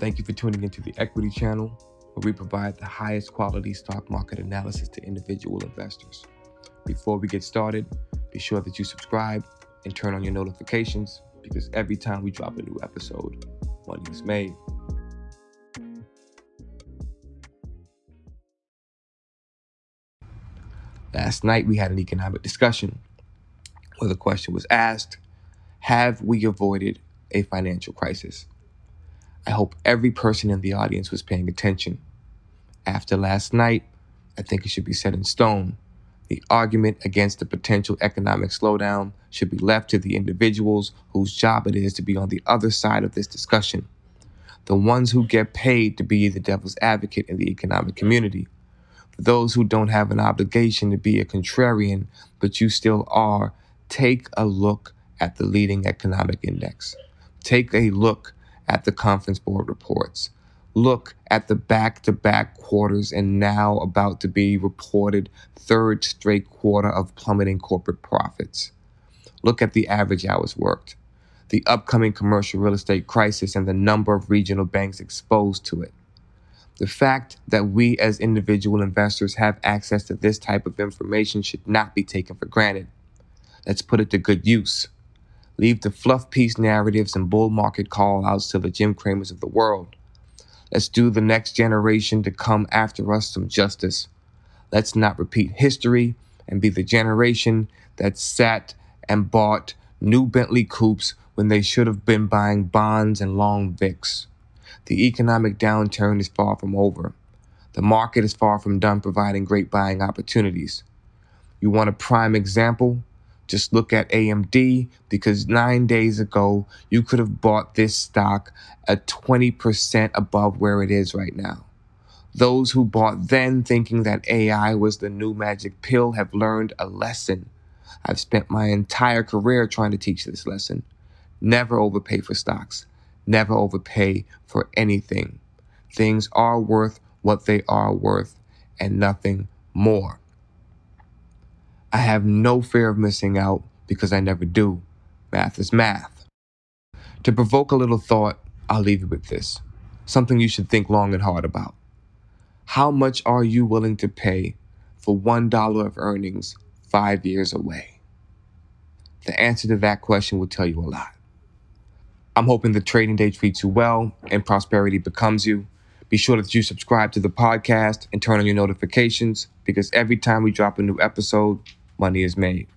Thank you for tuning into the Equity Channel, where we provide the highest quality stock market analysis to individual investors. Before we get started, be sure that you subscribe and turn on your notifications because every time we drop a new episode, money is made. Last night we had an economic discussion where the question was asked Have we avoided a financial crisis? I hope every person in the audience was paying attention. After last night, I think it should be set in stone. The argument against the potential economic slowdown should be left to the individuals whose job it is to be on the other side of this discussion. The ones who get paid to be the devil's advocate in the economic community. For those who don't have an obligation to be a contrarian, but you still are, take a look at the leading economic index. Take a look at the conference board reports. Look at the back to back quarters and now about to be reported third straight quarter of plummeting corporate profits. Look at the average hours worked, the upcoming commercial real estate crisis, and the number of regional banks exposed to it. The fact that we as individual investors have access to this type of information should not be taken for granted. Let's put it to good use. Leave the fluff piece narratives and bull market call outs to the Jim Cramers of the world. Let's do the next generation to come after us some justice. Let's not repeat history and be the generation that sat and bought new Bentley coupes when they should have been buying bonds and long VIX. The economic downturn is far from over. The market is far from done providing great buying opportunities. You want a prime example? Just look at AMD because nine days ago, you could have bought this stock at 20% above where it is right now. Those who bought then thinking that AI was the new magic pill have learned a lesson. I've spent my entire career trying to teach this lesson. Never overpay for stocks. Never overpay for anything. Things are worth what they are worth and nothing more. I have no fear of missing out because I never do. Math is math. To provoke a little thought, I'll leave you with this something you should think long and hard about. How much are you willing to pay for $1 of earnings five years away? The answer to that question will tell you a lot. I'm hoping the trading day treats you well and prosperity becomes you. Be sure that you subscribe to the podcast and turn on your notifications because every time we drop a new episode, money is made.